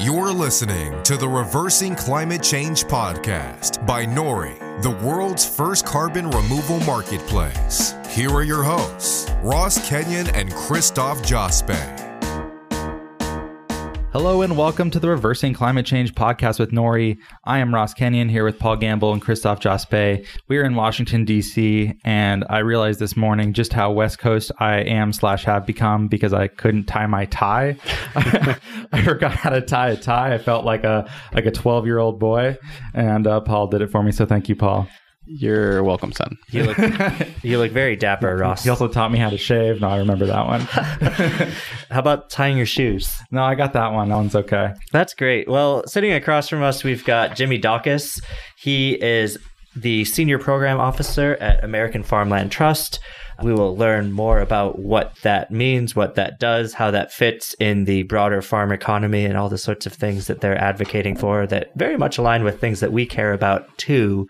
You're listening to the Reversing Climate Change podcast by Nori, the world's first carbon removal marketplace. Here are your hosts, Ross Kenyon and Christophe Jospe. Hello and welcome to the Reversing Climate Change podcast with Nori. I am Ross Kenyon here with Paul Gambill and Christophe Jospe. We are in Washington, D.C., and I realized this morning just how West Coast I am slash have become because I couldn't tie my tie. I forgot how to tie a tie. I felt like a like a 12 year old boy, and uh, Paul did it for me. So thank you, Paul. You're welcome, son. You look you look very dapper, Ross. He also taught me how to shave. No, I remember that one. how about tying your shoes? No, I got that one. That one's okay. That's great. Well, sitting across from us, we've got Jimmy Daukas. He is the senior program officer at American Farmland Trust. We will learn more about what that means, what that does, how that fits in the broader farm economy, and all the sorts of things that they're advocating for that very much align with things that we care about too.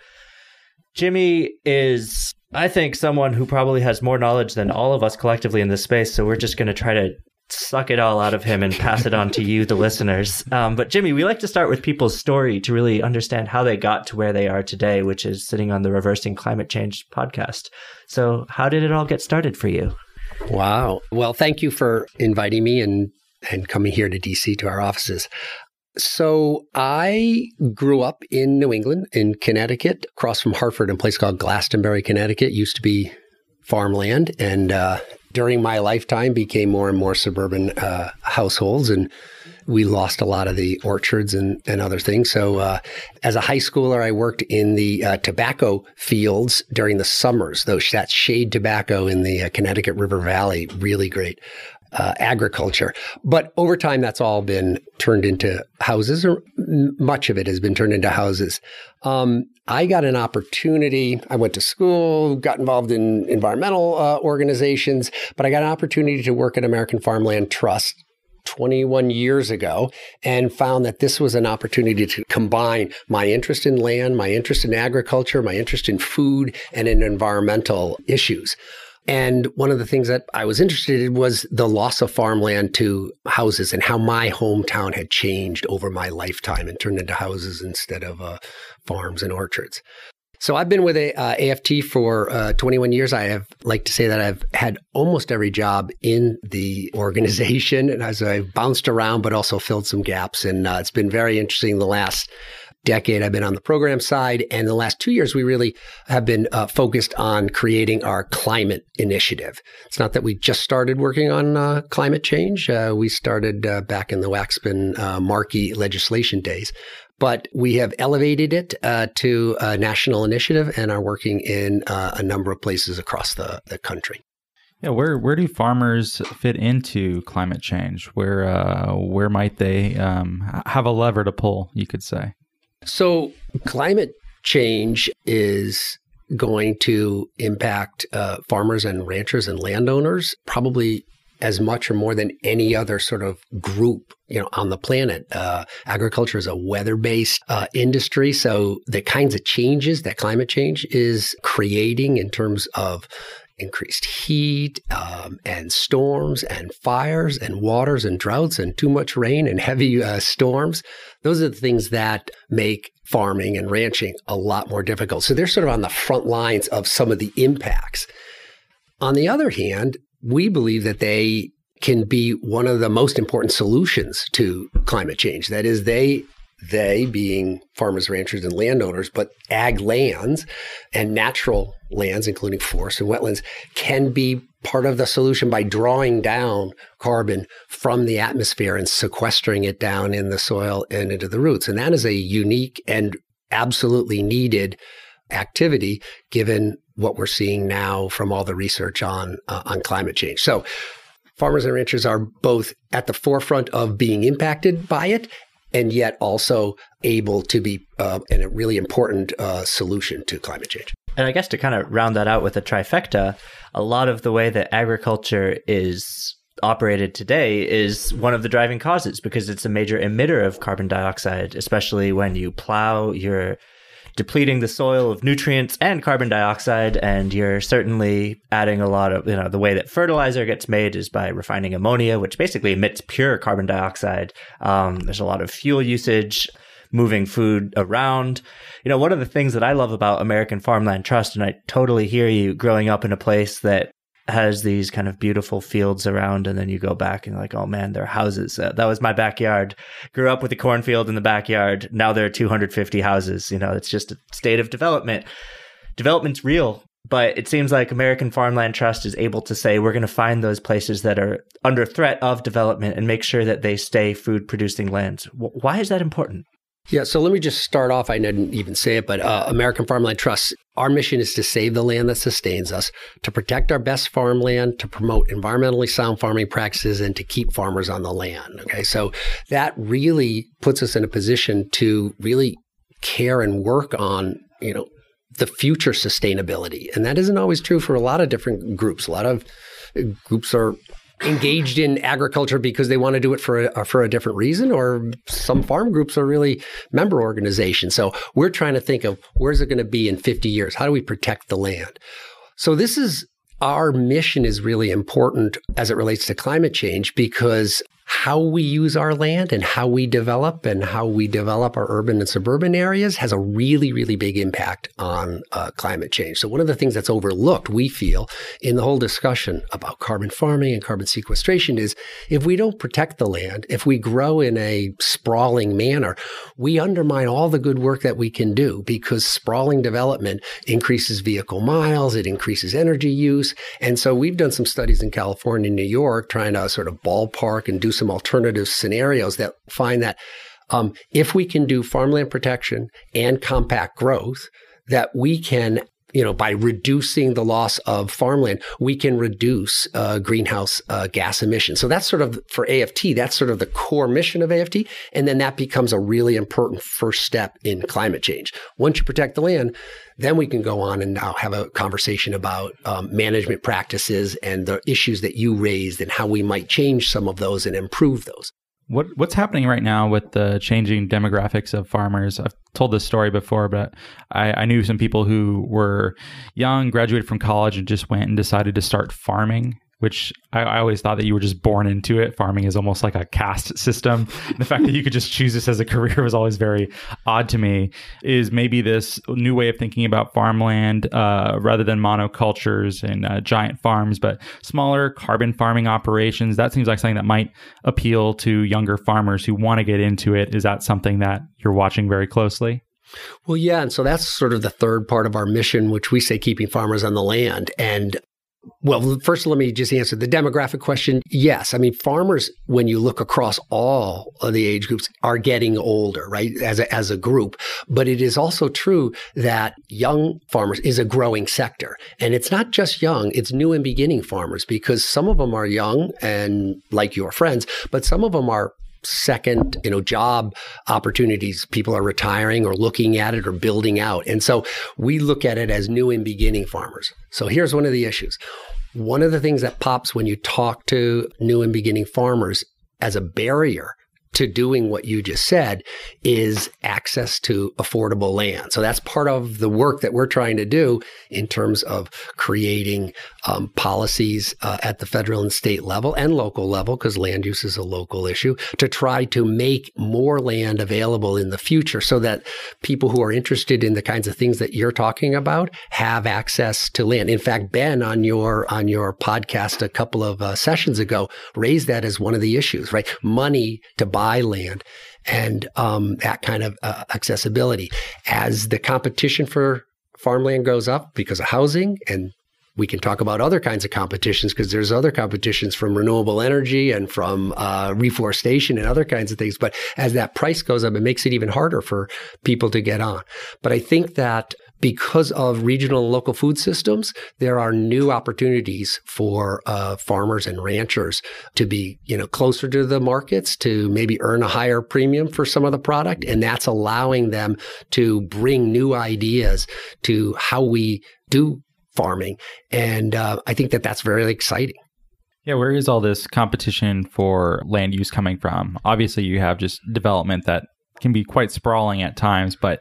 Jimmy is, I think, someone who probably has more knowledge than all of us collectively in this space. So we're just going to try to suck it all out of him and pass it on to you, the listeners. Um, but Jimmy, we like to start with people's story to really understand how they got to where they are today, which is sitting on the Reversing Climate Change podcast. So, how did it all get started for you? Wow. Well, thank you for inviting me and and coming here to DC to our offices. So I grew up in New England, in Connecticut, across from Hartford, in a place called Glastonbury, Connecticut. It used to be farmland, and uh, during my lifetime, became more and more suburban uh, households, and we lost a lot of the orchards and, and other things. So, uh, as a high schooler, I worked in the uh, tobacco fields during the summers. Those that shade tobacco in the uh, Connecticut River Valley, really great uh, agriculture. But over time, that's all been turned into houses, or much of it has been turned into houses. Um, I got an opportunity. I went to school, got involved in environmental uh, organizations, but I got an opportunity to work at American Farmland Trust 21 years ago and found that this was an opportunity to combine my interest in land, my interest in agriculture, my interest in food, and in environmental issues. And one of the things that I was interested in was the loss of farmland to houses and how my hometown had changed over my lifetime and turned into houses instead of uh, farms and orchards. So I've been with a, uh, AFT for uh, 21 years. I have like to say that I've had almost every job in the organization, and as I've bounced around, but also filled some gaps. And uh, it's been very interesting the last decade, I've been on the program side. And the last two years, we really have been uh, focused on creating our climate initiative. It's not that we just started working on uh, climate change. Uh, we started uh, back in the Waxman uh, Markey legislation days. But we have elevated it uh, to a national initiative and are working in a number of places across the, the country. Yeah, where where do farmers fit into climate change? Where uh, where might they um, have a lever to pull? You could say. So, climate change is going to impact uh, farmers and ranchers and landowners probably as much or more than any other sort of group you know on the planet. Uh, agriculture is a weather-based uh, industry. So the kinds of changes that climate change is creating in terms of increased heat um, and storms and fires and waters and droughts and too much rain and heavy uh, storms. Those are the things that make farming and ranching a lot more difficult. So they're sort of on the front lines of some of the impacts. On the other hand, we believe that they can be one of the most important solutions to climate change. That is, they they being farmers, ranchers, and landowners, but ag lands and natural lands, including forests and wetlands, can be part of the solution by drawing down carbon from the atmosphere and sequestering it down in the soil and into the roots. And that is a unique and absolutely needed activity given what we're seeing now from all the research on uh, on climate change. So farmers and ranchers are both at the forefront of being impacted by it and yet also able to be uh, a really important uh, solution to climate change. And I guess to kind of round that out with a trifecta, a lot of the way that agriculture is operated today is one of the driving causes because it's a major emitter of carbon dioxide, especially when you plow, you're depleting the soil of nutrients and carbon dioxide. And you're certainly adding a lot of, you know, the way that fertilizer gets made is by refining ammonia, which basically emits pure carbon dioxide. Um, there's a lot of fuel usage moving food around. You know, one of the things that I love about American Farmland Trust, and I totally hear you growing up in a place that has these kind of beautiful fields around and then you go back and like oh man there are houses uh, that was my backyard grew up with a cornfield in the backyard now there are 250 houses you know it's just a state of development development's real but it seems like American Farmland Trust is able to say we're going to find those places that are under threat of development and make sure that they stay food producing lands. Why is that important? Yeah, so let me just start off. I didn't even say it, but uh, American Farmland Trust, our mission is to save the land that sustains us, to protect our best farmland, to promote environmentally sound farming practices, and to keep farmers on the land. Okay, so that really puts us in a position to really care and work on, you know, the future sustainability. And that isn't always true for a lot of different groups. A lot of groups are engaged in agriculture because they want to do it for a, uh, for a different reason, or some farm groups are really member organizations. So we're trying to think of where's it going to be in 50 years? How do we protect the land? So this is our mission is really important as it relates to climate change because how we use our land and how we develop and how we develop our urban and suburban areas has a really, really big impact on uh, climate change. So one of the things that's overlooked, we feel, in the whole discussion about carbon farming and carbon sequestration is if we don't protect the land, if we grow in a sprawling manner, we undermine all the good work that we can do because sprawling development increases vehicle miles, it increases energy use. And so we've done some studies in California and New York trying to sort of ballpark and do some alternative scenarios that find that um, if we can do farmland protection and compact growth, that we can you know, by reducing the loss of farmland, we can reduce uh, greenhouse uh, gas emissions. So that's sort of for AFT, that's sort of the core mission of AFT. And then that becomes a really important first step in climate change. Once you protect the land, then we can go on and now have a conversation about um, management practices and the issues that you raised and how we might change some of those and improve those. What what's happening right now with the changing demographics of farmers? I've told this story before, but I, I, knew some people who were young, graduated from college, and just went and decided to start farming which I, I, always thought that you were just born into it. Farming is almost like a caste system. the fact that you could just choose this as a career was always very odd to me. Is maybe this new way of thinking about farmland uh, rather than monocultures and uh, giant farms, but smaller carbon farming operations. That seems like something that might appeal to younger farmers who want to get into it. Is that something that you're watching very closely? Well, yeah. And so that's sort of the third part of our mission, which we say keeping farmers on the land. And well, first, let me just answer the demographic question. Yes. I mean, farmers, when you look across all of the age groups, are getting older, right, as a, as a group. But it is also true that young farmers is a growing sector. And it's not just young, it's new and beginning farmers because some of them are young and like your friends, but some of them are second, you know, job opportunities. People are retiring or looking at it or building out. And so we look at it as new and beginning farmers. So here's one of the issues. One of the things that pops when you talk to new and beginning farmers as a barrier to doing what you just said is access to affordable land. So that's part of the work that we're trying to do in terms of creating um, policies uh, at the federal and state level and local level, because land use is a local issue, to try to make more land available in the future so that people who are interested in the kinds of things that you're talking about have access to land. In fact, Ben on your on your podcast a couple of uh, sessions ago raised that as one of the issues, right? Money to buy land and um, that kind of uh, accessibility. As the competition for farmland goes up because of housing and we can talk about other kinds of competitions because there's other competitions from renewable energy and from uh, reforestation and other kinds of things. But as that price goes up, it makes it even harder for people to get on. But I think that because of regional and local food systems, there are new opportunities for uh, farmers and ranchers to be, you know, closer to the markets, to maybe earn a higher premium for some of the product, and that's allowing them to bring new ideas to how we do farming. And uh, I think that that's very exciting. Yeah, where is all this competition for land use coming from? Obviously, you have just development that can be quite sprawling at times. But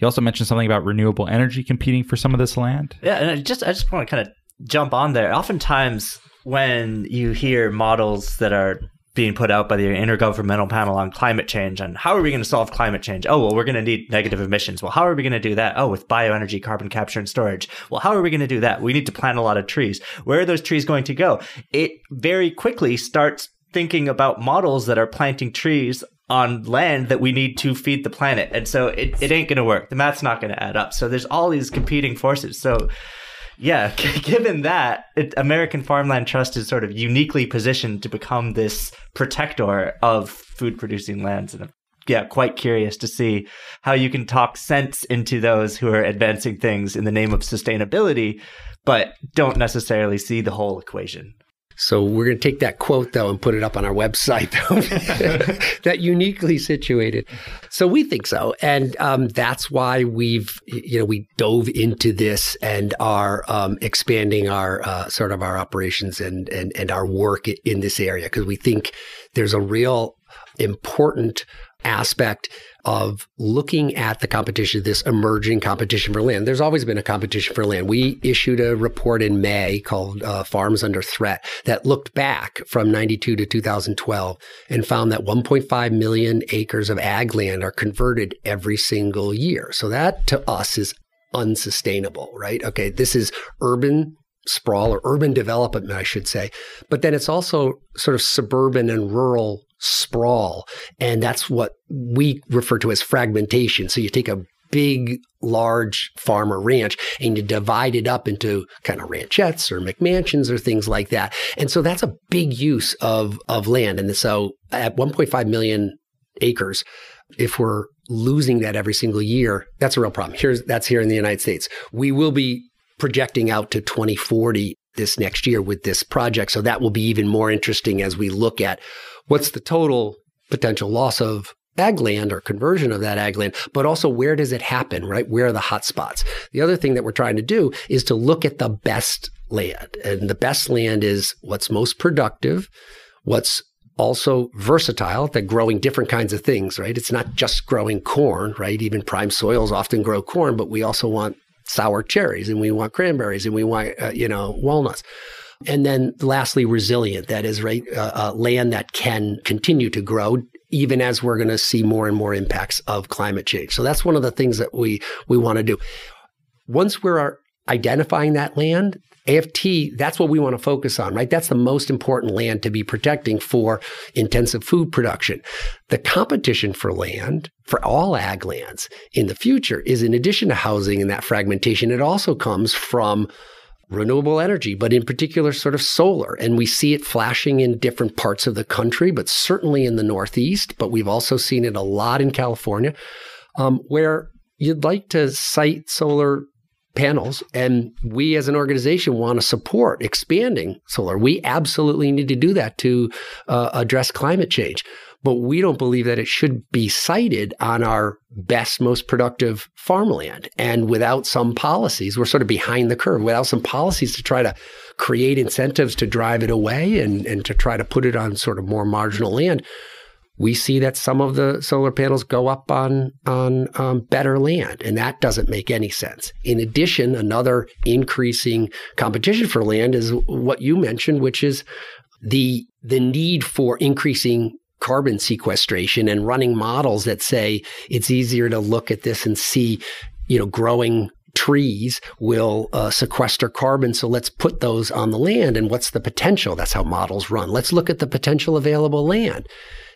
you also mentioned something about renewable energy competing for some of this land. Yeah, and I just I just want to kind of jump on there. Oftentimes, when you hear models that are being put out by the Intergovernmental Panel on Climate Change and how are we going to solve climate change? Oh, well, we're going to need negative emissions. Well, how are we going to do that? Oh, with bioenergy, carbon capture and storage. Well, how are we going to do that? We need to plant a lot of trees. Where are those trees going to go? It very quickly starts thinking about models that are planting trees on land that we need to feed the planet. And so it, it ain't going to work. The math's not going to add up. So there's all these competing forces. So yeah, given that, it, American Farmland Trust is sort of uniquely positioned to become this protector of food producing lands. And I'm, yeah, quite curious to see how you can talk sense into those who are advancing things in the name of sustainability, but don't necessarily see the whole equation. So we're going to take that quote though and put it up on our website. that uniquely situated. So we think so, and um, that's why we've you know we dove into this and are um, expanding our uh, sort of our operations and and and our work in this area because we think there's a real important aspect of looking at the competition, this emerging competition for land. There's always been a competition for land. We issued a report in May called uh, Farms Under Threat that looked back from 92 to 2012 and found that 1.5 million acres of ag land are converted every single year. So that to us is unsustainable, right? Okay, this is urban sprawl or urban development, I should say. But then it's also sort of suburban and rural sprawl. And that's what we refer to as fragmentation. So you take a big, large farm or ranch and you divide it up into kind of ranchettes or McMansions or things like that. And so that's a big use of, of land. And so at 1.5 million acres, if we're losing that every single year, that's a real problem. Here's that's here in the United States. We will be projecting out to 2040 this next year with this project. So that will be even more interesting as we look at what's the total potential loss of ag land or conversion of that ag land, but also where does it happen, right? Where are the hot spots? The other thing that we're trying to do is to look at the best land. And the best land is what's most productive, what's also versatile, that growing different kinds of things, right? It's not just growing corn, right? Even prime soils often grow corn, but we also want sour cherries and we want cranberries and we want, uh, you know, walnuts. And then lastly, resilient. That is right, uh, uh, land that can continue to grow even as we're going to see more and more impacts of climate change. So that's one of the things that we we want to do. Once we're identifying that land, AFT, that's what we want to focus on, right? That's the most important land to be protecting for intensive food production. The competition for land, for all ag lands in the future, is in addition to housing and that fragmentation, it also comes from renewable energy, but in particular, sort of solar. And we see it flashing in different parts of the country, but certainly in the Northeast. But we've also seen it a lot in California, um, where you'd like to site solar panels. And we as an organization want to support expanding solar. We absolutely need to do that to uh, address climate change but we don't believe that it should be sited on our best, most productive farmland. And without some policies, we're sort of behind the curve. Without some policies to try to create incentives to drive it away and, and to try to put it on sort of more marginal land, we see that some of the solar panels go up on on um, better land, and that doesn't make any sense. In addition, another increasing competition for land is what you mentioned, which is the the need for increasing carbon sequestration and running models that say it's easier to look at this and see, you know, growing trees will uh, sequester carbon. So let's put those on the land. And what's the potential? That's how models run. Let's look at the potential available land.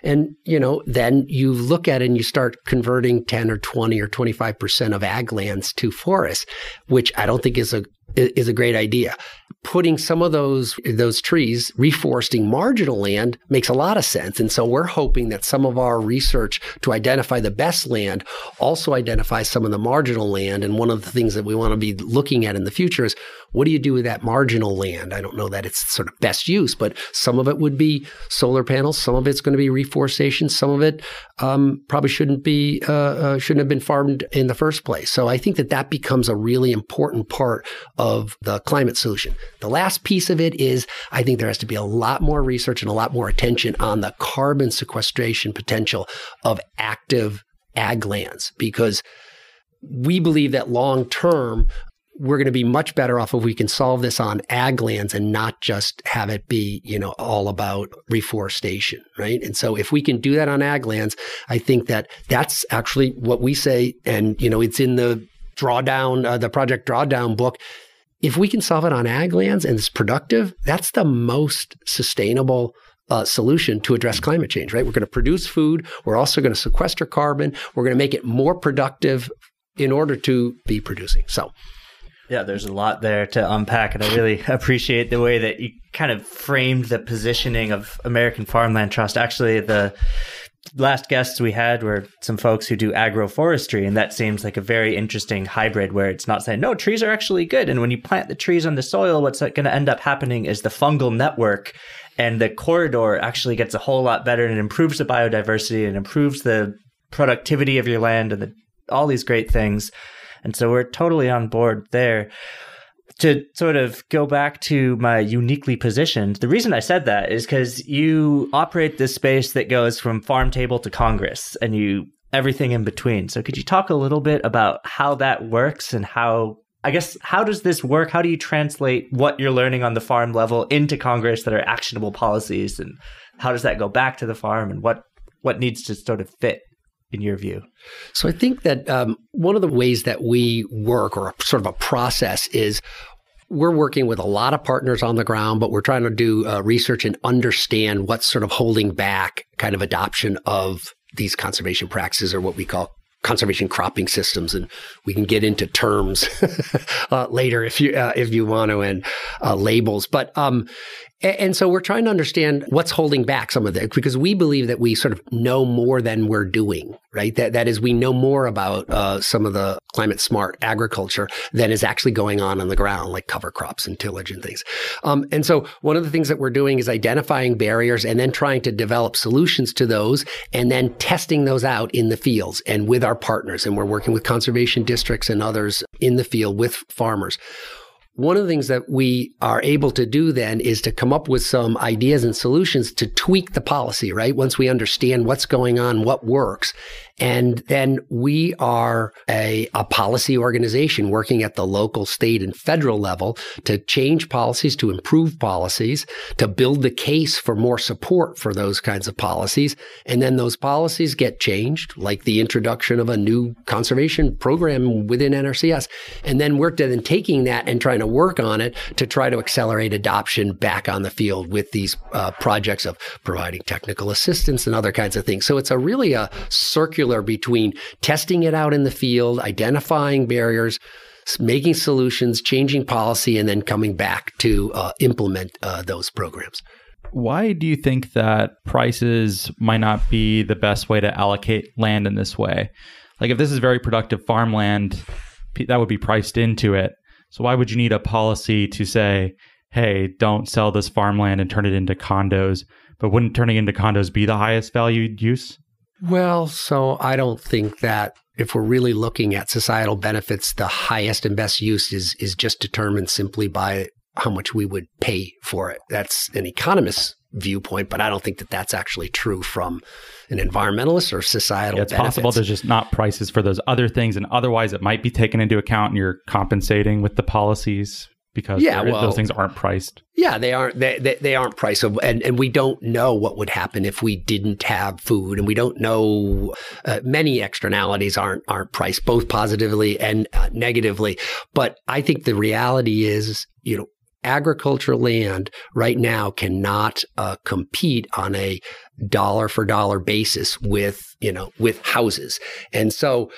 And, you know, then you look at it and you start converting 10 or 20 or 25% of ag lands to forests, which I don't think is a is a great idea. Putting some of those those trees, reforesting marginal land makes a lot of sense. And so we're hoping that some of our research to identify the best land also identifies some of the marginal land. And one of the things that we want to be looking at in the future is what do you do with that marginal land? I don't know that it's sort of best use, but some of it would be solar panels, some of it's going to be reforestation, some of it um, probably shouldn't be uh, uh, shouldn't have been farmed in the first place. So I think that that becomes a really important part of the climate solution. The last piece of it is I think there has to be a lot more research and a lot more attention on the carbon sequestration potential of active ag lands because we believe that long term, we're going to be much better off if we can solve this on ag lands and not just have it be, you know, all about reforestation, right? And so if we can do that on ag lands, I think that that's actually what we say. And, you know, it's in the drawdown, uh, the project drawdown book. If we can solve it on ag lands and it's productive, that's the most sustainable uh, solution to address climate change, right? We're going to produce food. We're also going to sequester carbon. We're going to make it more productive in order to be producing. So, yeah, there's a lot there to unpack, and I really appreciate the way that you kind of framed the positioning of American Farmland Trust. Actually, the last guests we had were some folks who do agroforestry, and that seems like a very interesting hybrid where it's not saying, no, trees are actually good. And when you plant the trees on the soil, what's going to end up happening is the fungal network and the corridor actually gets a whole lot better and improves the biodiversity and improves the productivity of your land and the, all these great things. And so we're totally on board there. To sort of go back to my uniquely positioned, the reason I said that is because you operate this space that goes from farm table to Congress and you everything in between. So could you talk a little bit about how that works and how I guess how does this work? How do you translate what you're learning on the farm level into Congress that are actionable policies and how does that go back to the farm and what what needs to sort of fit in your view? So I think that um, one of the ways that we work, or sort of a process, is we're working with a lot of partners on the ground, but we're trying to do uh, research and understand what's sort of holding back kind of adoption of these conservation practices, or what we call conservation cropping systems, and we can get into terms uh, later if you uh, if you want to and uh, labels. But um, and so we're trying to understand what's holding back some of that because we believe that we sort of know more than we're doing, right? That that is, we know more about uh, some of the climate smart agriculture than is actually going on on the ground, like cover crops and tillage and things. Um, and so one of the things that we're doing is identifying barriers and then trying to develop solutions to those, and then testing those out in the fields and with our partners. And we're working with conservation districts and others in the field with farmers. One of the things that we are able to do then is to come up with some ideas and solutions to tweak the policy, right? Once we understand what's going on, what works, and then we are a, a policy organization working at the local, state, and federal level to change policies, to improve policies, to build the case for more support for those kinds of policies. And then those policies get changed, like the introduction of a new conservation program within NRCS. And then we're then taking that and trying to work on it to try to accelerate adoption back on the field with these uh, projects of providing technical assistance and other kinds of things. So it's a really a circular between testing it out in the field, identifying barriers, making solutions, changing policy, and then coming back to uh, implement uh, those programs. Why do you think that prices might not be the best way to allocate land in this way? Like, if this is very productive farmland, that would be priced into it. So, why would you need a policy to say, hey, don't sell this farmland and turn it into condos? But wouldn't turning into condos be the highest valued use? Well, so I don't think that if we're really looking at societal benefits, the highest and best use is is just determined simply by how much we would pay for it. That's an economist's viewpoint, but I don't think that that's actually true from an environmentalist or societal. Yeah, it's benefits. possible there's just not prices for those other things, and otherwise it might be taken into account, and you're compensating with the policies because yeah, well, those things aren't priced. Yeah, they aren't. They, they, they aren't priced, and and we don't know what would happen if we didn't have food, and we don't know uh, many externalities aren't aren't priced both positively and uh, negatively. But I think the reality is, you know, agricultural land right now cannot uh, compete on a dollar for dollar basis with you know with houses, and so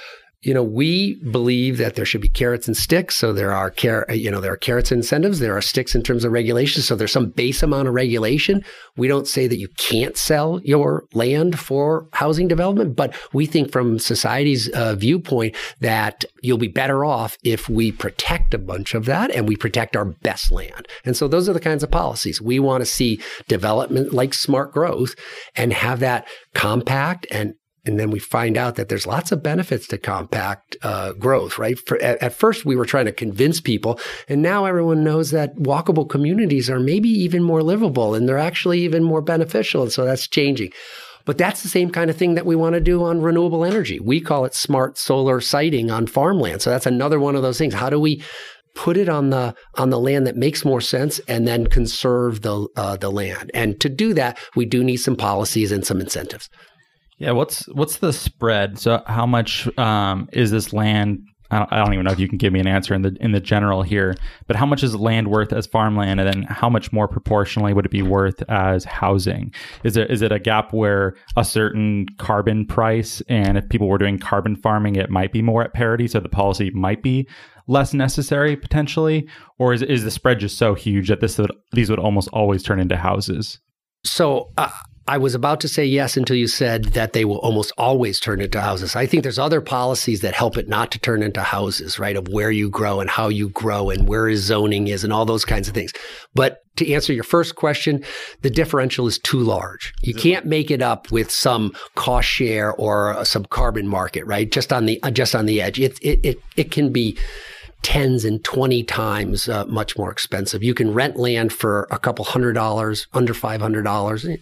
you know, we believe that there should be carrots and sticks. So there are car- you know, there are carrots and incentives. There are sticks in terms of regulation. So there's some base amount of regulation. We don't say that you can't sell your land for housing development, but we think from society's uh, viewpoint that you'll be better off if we protect a bunch of that and we protect our best land. And so those are the kinds of policies we want to see development like smart growth and have that compact and and then we find out that there's lots of benefits to compact uh, growth, right? For, at, at, first, we were trying to convince people, and now everyone knows that walkable communities are maybe even more livable and they're actually even more beneficial. And so that's changing. But that's the same kind of thing that we want to do on renewable energy. We call it smart solar siting on farmland. So that's another one of those things. How do we put it on the on the land that makes more sense and then conserve the uh, the land? And to do that, we do need some policies and some incentives. Yeah, what's what's the spread? So how much um, is this land I don't, I don't, even know if you can give me an answer in the in the general here, but how much is land worth as farmland, and then how much more proportionally would it be worth as housing? Is it is it a gap where a certain carbon price, and if people were doing carbon farming, it might be more at parity, so the policy might be less necessary potentially, or is is the spread just so huge that this would, these would almost always turn into houses? So uh, I was about to say yes until you said that they will almost always turn into houses. I think there's other policies that help it not to turn into houses, right? Of where you grow and how you grow and where zoning is and all those kinds of things. But to answer your first question, the differential is too large. You can't make it up with some cost share or some carbon market, right? Just on the just on the edge. It it it, it can be tens and 20 times uh, much more expensive. You can rent land for a couple hundred dollars, under $500.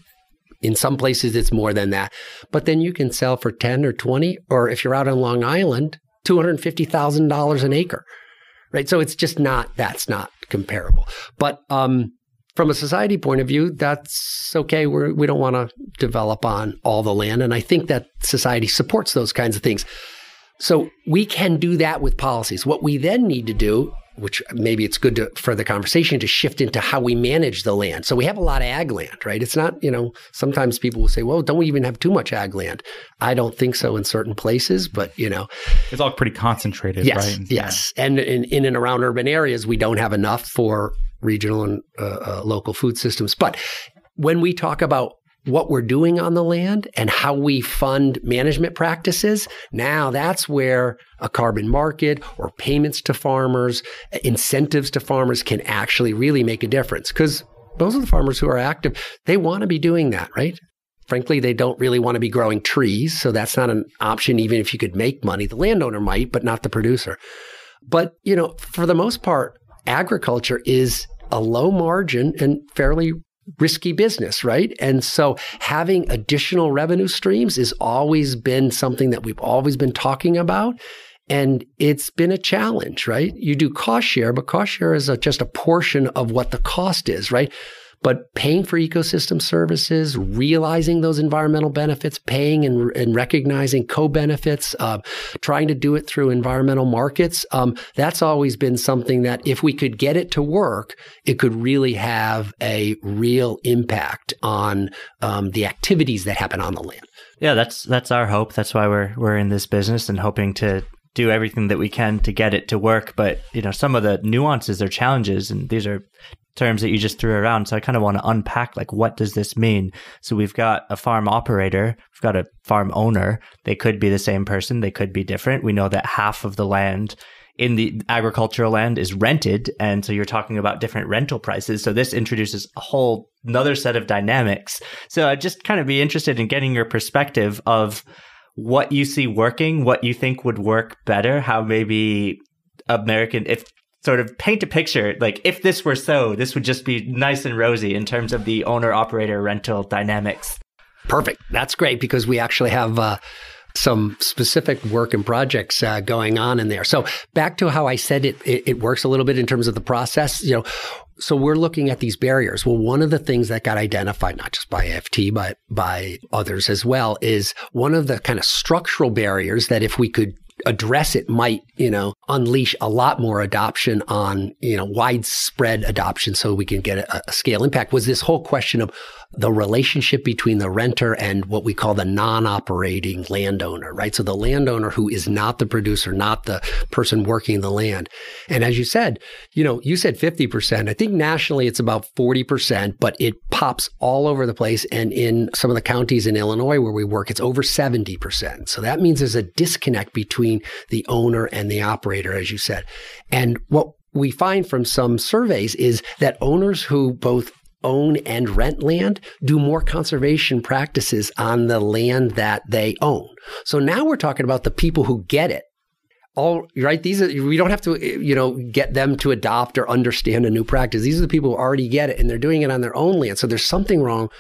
In some places, it's more than that. But then you can sell for 10 or 20, or if you're out on Long Island, $250,000 an acre, right? So it's just not, that's not comparable. But, um, from a society point of view, that's okay. We're, we don't want to develop on all the land. And I think that society supports those kinds of things. So we can do that with policies. What we then need to do which maybe it's good to, for the conversation to shift into how we manage the land. So we have a lot of ag land, right? It's not, you know, sometimes people will say, well, don't we even have too much ag land? I don't think so in certain places, but, you know. It's all pretty concentrated, yes, right? Yes. And in, in and around urban areas, we don't have enough for regional and uh, uh, local food systems. But when we talk about what we're doing on the land and how we fund management practices. Now that's where a carbon market or payments to farmers, incentives to farmers can actually really make a difference because most of the farmers who are active. They want to be doing that, right? Frankly, they don't really want to be growing trees. So that's not an option, even if you could make money. The landowner might, but not the producer. But, you know, for the most part, agriculture is a low margin and fairly risky business, right? And so having additional revenue streams has always been something that we've always been talking about. And it's been a challenge, right? You do cost share, but cost share is a, just a portion of what the cost is, right? But paying for ecosystem services, realizing those environmental benefits, paying and, and recognizing co benefits, uh, trying to do it through environmental markets, um, that's always been something that if we could get it to work, it could really have a real impact on um, the activities that happen on the land. Yeah, that's that's our hope. That's why we're we're in this business and hoping to do everything that we can to get it to work. But you know, some of the nuances or challenges, and these are terms that you just threw around. So I kind of want to unpack like what does this mean? So we've got a farm operator, we've got a farm owner. They could be the same person, they could be different. We know that half of the land in the agricultural land is rented and so you're talking about different rental prices so this introduces a whole another set of dynamics so i'd just kind of be interested in getting your perspective of what you see working what you think would work better how maybe american if sort of paint a picture like if this were so this would just be nice and rosy in terms of the owner operator rental dynamics. Perfect. That's great because we actually have uh, some specific work and projects uh, going on in there. So back to how i said it, it it works a little bit in terms of the process you know so we're looking at these barriers. Well, one of the things that got identified, not just by AFT, but by others as well, is one of the kind of structural barriers that if we could address it might, you know, unleash a lot more adoption on, you know, widespread adoption so we can get a, a scale impact. Was this whole question of the relationship between the renter and what we call the non-operating landowner, right? So the landowner who is not the producer, not the person working the land. And as you said, you know, you said 50%. I think nationally it's about 40%, but it pops all over the place. And in some of the counties in Illinois where we work, it's over 70%. So that means there's a disconnect between the owner and the operator, as you said. And what we find from some surveys is that owners who both own and rent land do more conservation practices on the land that they own. So now we're talking about the people who get it. All right, these are we don't have to you know get them to adopt or understand a new practice. These are the people who already get it and they're doing it on their own land. So there's something wrong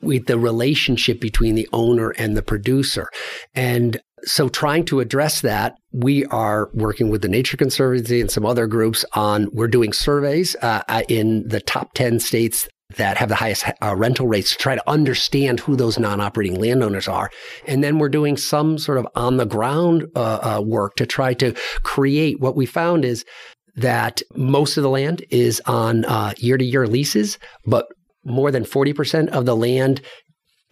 with the relationship between the owner and the producer. And so trying to address that, we are working with the Nature Conservancy and some other groups on, we're doing surveys uh, uh in the top 10 states that have the highest uh, rental rates to try to understand who those non-operating landowners are. And then we're doing some sort of on the ground uh, uh, work to try to create what we found is that most of the land is on year to year leases, but more than 40% of the land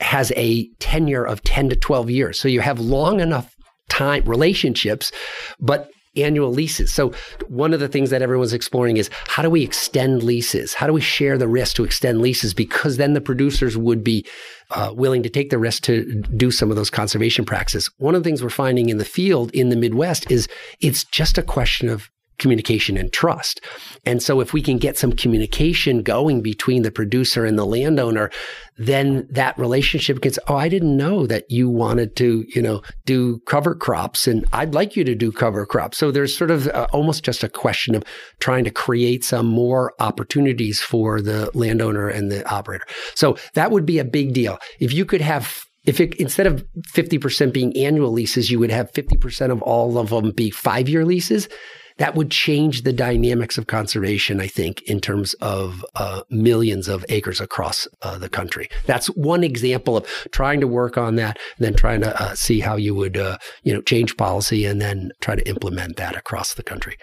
has a tenure of 10 to 12 years. So you have long enough time relationships, but annual leases. So one of the things that everyone's exploring is how do we extend leases? How do we share the risk to extend leases? Because then the producers would be uh, willing to take the risk to do some of those conservation practices. One of the things we're finding in the field in the Midwest is it's just a question of communication and trust. And so if we can get some communication going between the producer and the landowner, then that relationship gets, oh, I didn't know that you wanted to, you know, do cover crops and I'd like you to do cover crops. So there's sort of uh, almost just a question of trying to create some more opportunities for the landowner and the operator. So that would be a big deal. If you could have if it, instead of 50% being annual leases, you would have 50% of all of them be five year leases that would change the dynamics of conservation, I think, in terms of uh, millions of acres across uh, the country. That's one example of trying to work on that, and then trying to uh, see how you would, uh, you know, change policy and then try to implement that across the country.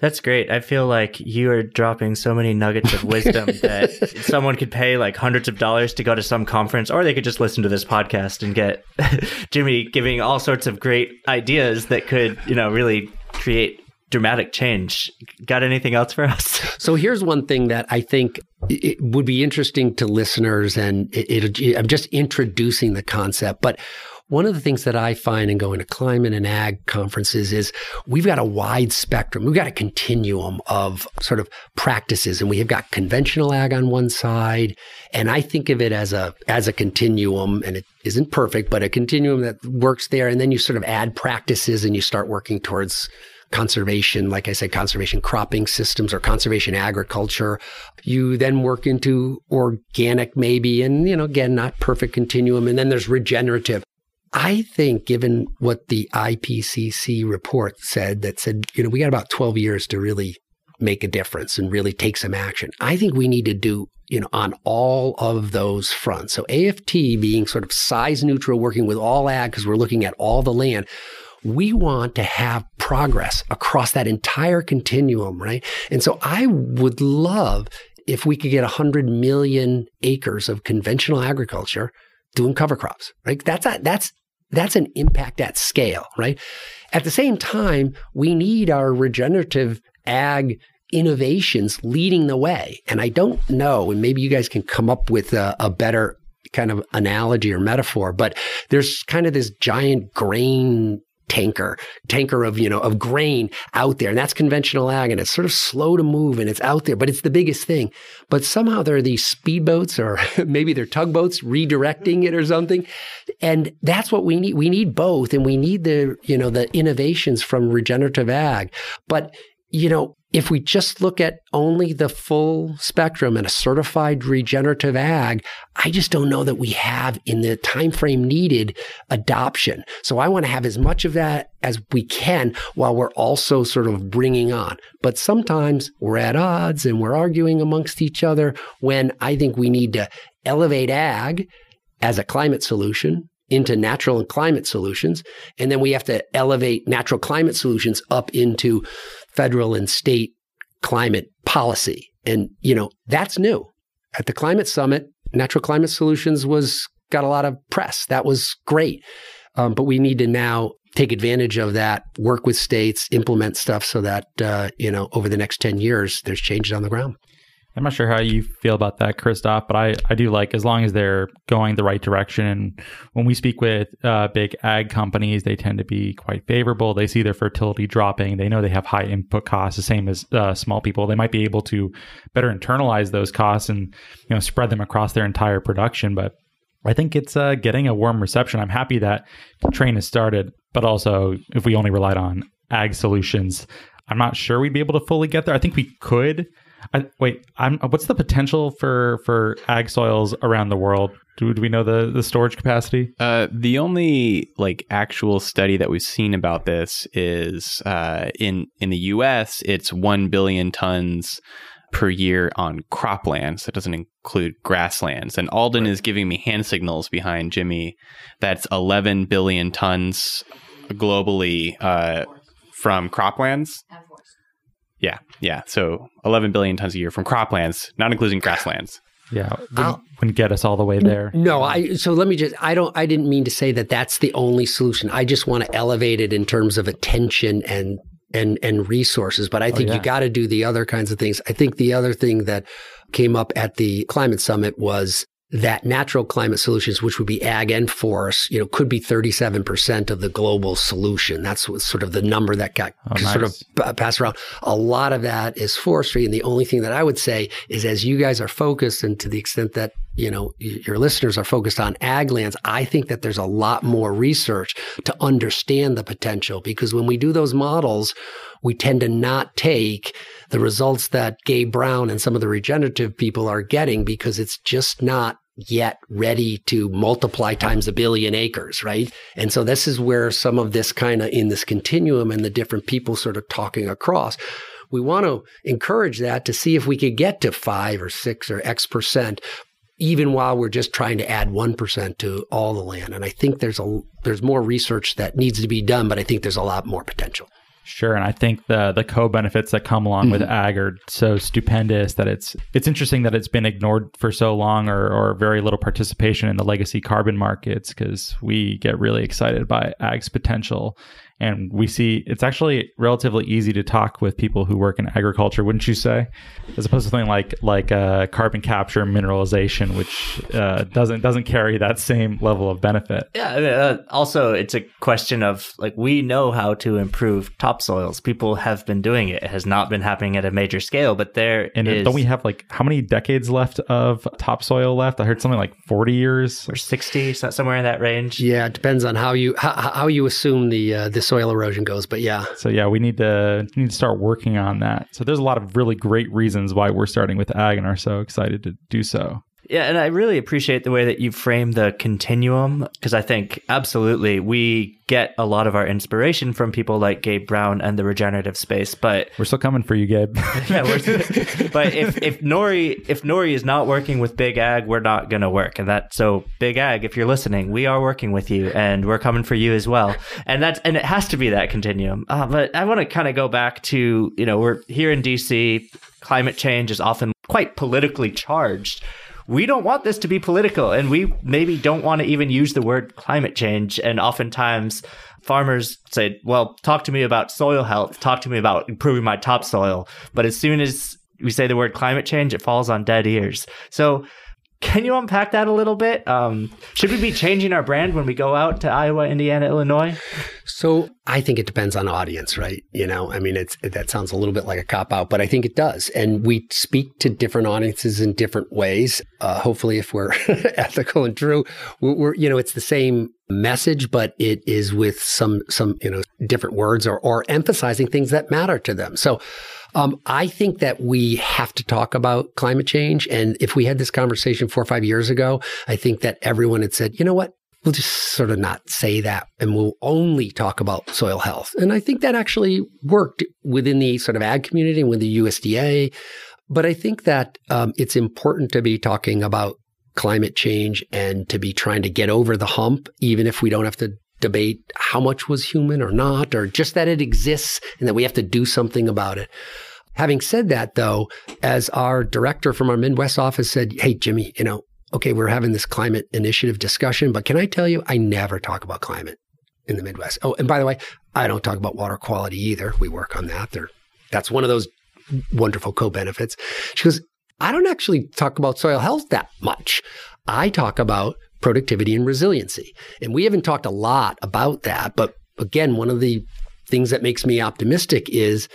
That's great. I feel like you are dropping so many nuggets of wisdom that someone could pay like hundreds of dollars to go to some conference, or they could just listen to this podcast and get Jimmy giving all sorts of great ideas that could, you know, really create dramatic change. Got anything else for us? So here's one thing that I think it would be interesting to listeners, and it, it, I'm just introducing the concept, but. One of the things that I find in going to climate and ag conferences is we've got a wide spectrum. We've got a continuum of sort of practices and we have got conventional ag on one side. And I think of it as a, as a continuum and it isn't perfect, but a continuum that works there. And then you sort of add practices and you start working towards conservation, like I said, conservation cropping systems or conservation agriculture. You then work into organic, maybe, and, you know, again, not perfect continuum. And then there's regenerative. I think, given what the IPCC report said, that said, you know, we got about 12 years to really make a difference and really take some action. I think we need to do, you know, on all of those fronts. So AFT being sort of size neutral, working with all ag because we're looking at all the land we want to have progress across that entire continuum, right? And so I would love if we could get 100 million acres of conventional agriculture doing cover crops, right? That's a, that's that's an impact at scale, right? At the same time, we need our regenerative ag innovations leading the way. And I don't know, and maybe you guys can come up with a, a better kind of analogy or metaphor, but there's kind of this giant grain tanker, tanker of, you know, of grain out there. And that's conventional ag and it's sort of slow to move and it's out there, but it's the biggest thing. But somehow there are these speedboats or maybe they're tugboats redirecting it or something. And that's what we need. We need both and we need the, you know, the innovations from regenerative ag. But, you know, if we just look at only the full spectrum and a certified regenerative ag, I just don't know that we have in the time frame needed adoption. So I want to have as much of that as we can while we're also sort of bringing on. But sometimes we're at odds and we're arguing amongst each other when I think we need to elevate ag as a climate solution into natural and climate solutions. And then we have to elevate natural climate solutions up into federal and state climate policy. And, you know, that's new. At the climate summit, natural climate solutions was got a lot of press. That was great. Um, but we need to now take advantage of that, work with states, implement stuff so that, uh, you know, over the next 10 years, there's changes on the ground. I'm not sure how you feel about that, Christophe, but I, I do like as long as they're going the right direction. And when we speak with uh, big ag companies, they tend to be quite favorable. They see their fertility dropping. They know they have high input costs, the same as uh, small people. They might be able to better internalize those costs and you know spread them across their entire production. But I think it's uh, getting a warm reception. I'm happy that train has started, but also if we only relied on ag solutions, I'm not sure we'd be able to fully get there. I think we could I, wait, I'm, what's the potential for for ag soils around the world? Do, do we know the the storage capacity? Uh, the only like actual study that we've seen about this is uh, in in the U.S. It's one billion tons per year on croplands. That doesn't include grasslands. And Alden right. is giving me hand signals behind Jimmy. That's 11 billion tons globally uh, from croplands. Yeah, yeah. So 11 billion tons a year from croplands, not including grasslands. Yeah, wouldn't, wouldn't, get us all the way there. No, I. So let me just. I don't. I didn't mean to say that that's the only solution. I just want to elevate it in terms of attention and and and resources. But I oh, think oh, yeah. you got to do the other kinds of things. I think the other thing that came up at the climate summit was that natural climate solutions, which would be ag and forest, you know, could be 37% of the global solution. That's sort of the number that got oh, nice. sort of passed around. A lot of that is forestry. And the only thing that I would say is as you guys are focused and to the extent that you know your listeners are focused on ag lands i think that there's a lot more research to understand the potential because when we do those models we tend to not take the results that Gabe Brown and some of the regenerative people are getting because it's just not yet ready to multiply times a billion acres, right? And so this is where some of this kind of in this continuum and the different people sort of talking across we want to encourage that to see if we could get to five or six or X percent even while we're just trying to add 1% to all the land. And I think there's a there's more research that needs to be done, but I think there's a lot more potential. Sure, and I think the the co-benefits that come along mm-hmm. with ag are so stupendous that it's it's interesting that it's been ignored for so long or or very little participation in the legacy carbon markets because we get really excited by ag's potential and we see it's actually relatively easy to talk with people who work in agriculture, wouldn't you say, as opposed to something like like uh, carbon capture mineralization, which uh, doesn't doesn't carry that same level of benefit. Yeah. Uh, also, it's a question of like we know how to improve topsoils. People have been doing it. It has not been happening at a major scale, but there and is, don't we have like how many decades left of topsoil left? I heard something like forty years or sixty, somewhere in that range. Yeah, it depends on how you how, how you assume the uh, the soil erosion goes. But yeah. So yeah, we need to need to start working on that. So there's a lot of really great reasons why we're starting with ag and are so excited to do so. Yeah, and I really appreciate the way that you frame the continuum because I think absolutely we get a lot of our inspiration from people like Gabe Brown and the regenerative space. But we're still coming for you, Gabe. yeah, but if if Nori if Nori is not working with Big Ag, we're not going to work. And that so Big Ag, if you're listening, we are working with you, and we're coming for you as well. And that's and it has to be that continuum. Uh, but I want to kind of go back to you know we're here in DC. Climate change is often quite politically charged we don't want this to be political and we maybe don't want to even use the word climate change. And oftentimes farmers say, well, talk to me about soil health, talk to me about improving my topsoil. But as soon as we say the word climate change, it falls on dead ears. So can you unpack that a little bit? Um, should we be changing our brand when we go out to Iowa, Indiana, Illinois? So I think it depends on audience, right? You know, I mean, it's that sounds a little bit like a cop out, but I think it does, and we speak to different audiences in different ways. Uh, hopefully, if we're ethical and true, we're, you know, it's the same message, but it is with some some you know different words or or emphasizing things that matter to them. So um, I think that we have to talk about climate change. And if we had this conversation four or five years ago, I think that everyone had said, you know what? We'll just sort of not say that and we'll only talk about soil health. And I think that actually worked within the sort of ag community and with the USDA. But I think that um, it's important to be talking about climate change and to be trying to get over the hump, even if we don't have to debate how much was human or not, or just that it exists and that we have to do something about it. Having said that, though, as our director from our Midwest office said, Hey, Jimmy, you know, okay, we're having this climate initiative discussion, but can I tell you, I never talk about climate in the Midwest. Oh, and by the way, I don't talk about water quality either. We work on that. There, that's one of those wonderful co benefits. She goes, I don't actually talk about soil health that much. I talk about productivity and resiliency. And we haven't talked a lot about that. But again, one of the things that makes me optimistic is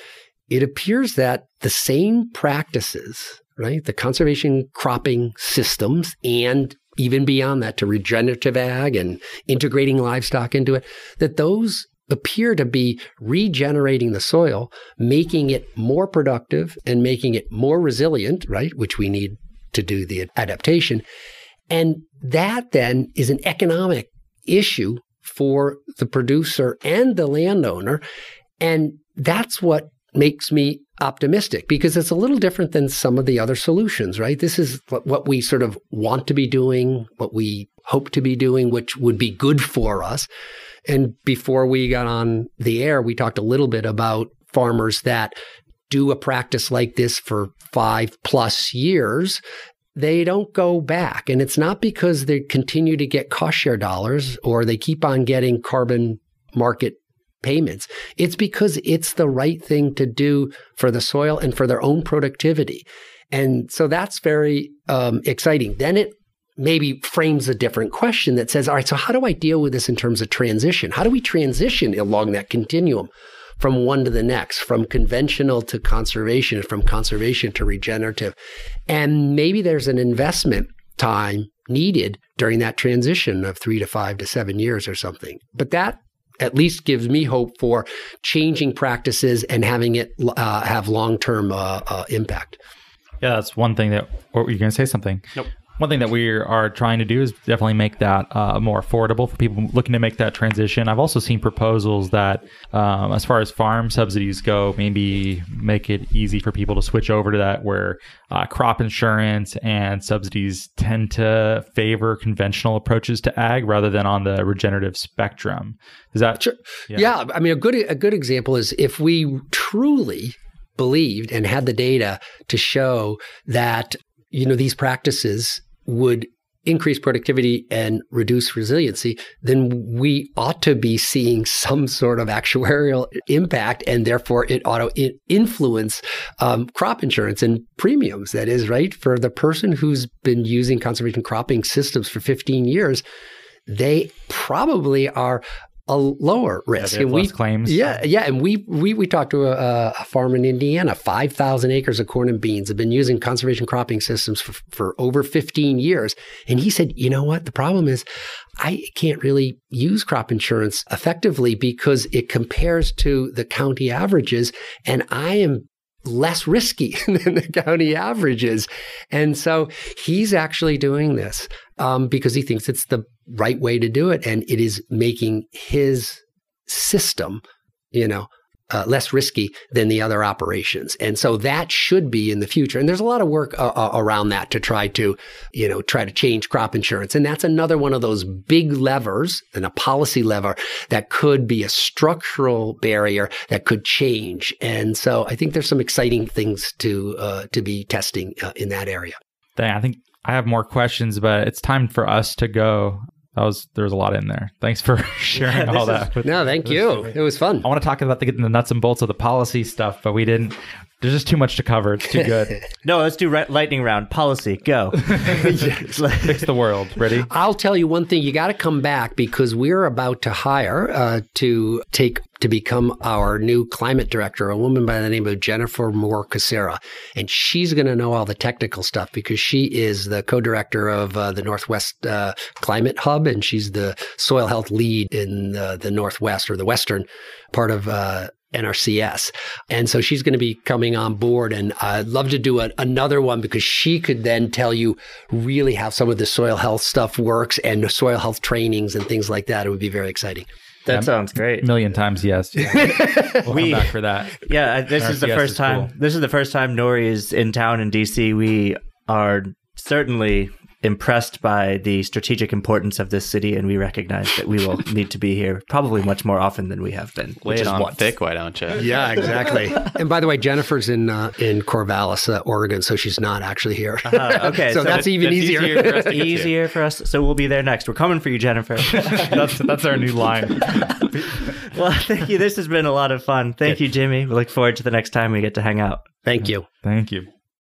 it appears that the same practices, right, the conservation cropping systems, and even beyond that to regenerative ag and integrating livestock into it, that those appear to be regenerating the soil, making it more productive and making it more resilient, right? Which we need to do the adaptation. And that then is an economic issue for the producer and the landowner. And that's what makes me optimistic because it's a little different than some of the other solutions, right? This is what we sort of want to be doing, what we hope to be doing, which would be good for us. And before we got on the air, we talked a little bit about farmers that do a practice like this for five plus years they don't go back. And it's not because they continue to get cost share dollars or they keep on getting carbon market payments. It's because it's the right thing to do for the soil and for their own productivity. And so that's very um, exciting. Then it maybe frames a different question that says, all right, so how do I deal with this in terms of transition? How do we transition along that continuum? From one to the next, from conventional to conservation, from conservation to regenerative. And maybe there's an investment time needed during that transition of three to five to seven years or something. But that at least gives me hope for changing practices and having it uh, have long term uh, uh, impact. Yeah, that's one thing that. Or were you going to say something? Nope one thing that we are trying to do is definitely make that uh, more affordable for people looking to make that transition. I've also seen proposals that, um, as far as farm subsidies go, maybe make it easy for people to switch over to that, where uh, crop insurance and subsidies tend to favor conventional approaches to ag rather than on the regenerative spectrum. Is that? Sure. Yeah. yeah, I mean, a good a good example is if we truly believed and had the data to show that you know these practices would increase productivity and reduce resiliency, then we ought to be seeing some sort of actuarial impact, and therefore it ought to influence um, crop insurance and premiums. That is right for the person who's been using conservation cropping systems for 15 years. They probably are a lower risk. Yeah, and we claims. Yeah, yeah, and we we we talked to a, a farm in Indiana, five thousand acres of corn and beans, have been using conservation cropping systems for, for over fifteen years, and he said, you know what, the problem is, I can't really use crop insurance effectively because it compares to the county averages, and I am less risky than the county averages. And so he's actually doing this um, because he thinks it's the right way to do it. And it is making his system, you know, uh, less risky than the other operations. And so that should be in the future. And there's a lot of work uh, uh, around that to try to, you know, try to change crop insurance. And that's another one of those big levers and a policy lever that could be a structural barrier that could change. And so I think there's some exciting things to, uh, to be testing uh, in that area. Dang, I think I have more questions, but it's time for us to go that was there was a lot in there. Thanks for sharing yeah, all that. With, no, thank you. It was fun. I want to talk about the, getting the nuts and bolts of the policy stuff, but we didn't. There's just too much to cover. It's too good. no, let's do re- lightning round. Policy, go. Fix the world. Ready? I'll tell you one thing. You got to come back because we're about to hire uh, to take to become our new climate director, a woman by the name of Jennifer Moore Kucera. And she's going to know all the technical stuff because she is the co-director of uh, the Northwest uh, Climate Hub, and she's the soil health lead in uh, the Northwest or the Western part of uh, NRCS. And so she's going to be coming on board. And I'd love to do a, another one because she could then tell you really how some of the soil health stuff works and soil health trainings and things like that. It would be very exciting. That yeah, sounds great. A million times, yes. Yeah. we'll we, come back for that. Yeah, uh, this NRCS is the first is time. Cool. This is the first time Nori is in town in DC. We are certainly impressed by the strategic importance of this city, and we recognize that we will need to be here probably much more often than we have been. Lay it on thick, why don't you? Yeah, exactly. and by the way, Jennifer's in uh, in Corvallis, uh, Oregon, so she's not actually here. Uh-huh. Okay, so, so, that's even that's easier. Easier for, us easier for us. So we'll be there next. We're coming for you, Jennifer. that's that's our new line. well, thank you. This has been a lot of fun. Thank you, Jimmy. We look forward to the next time we get to hang out. Thank you. Thank you.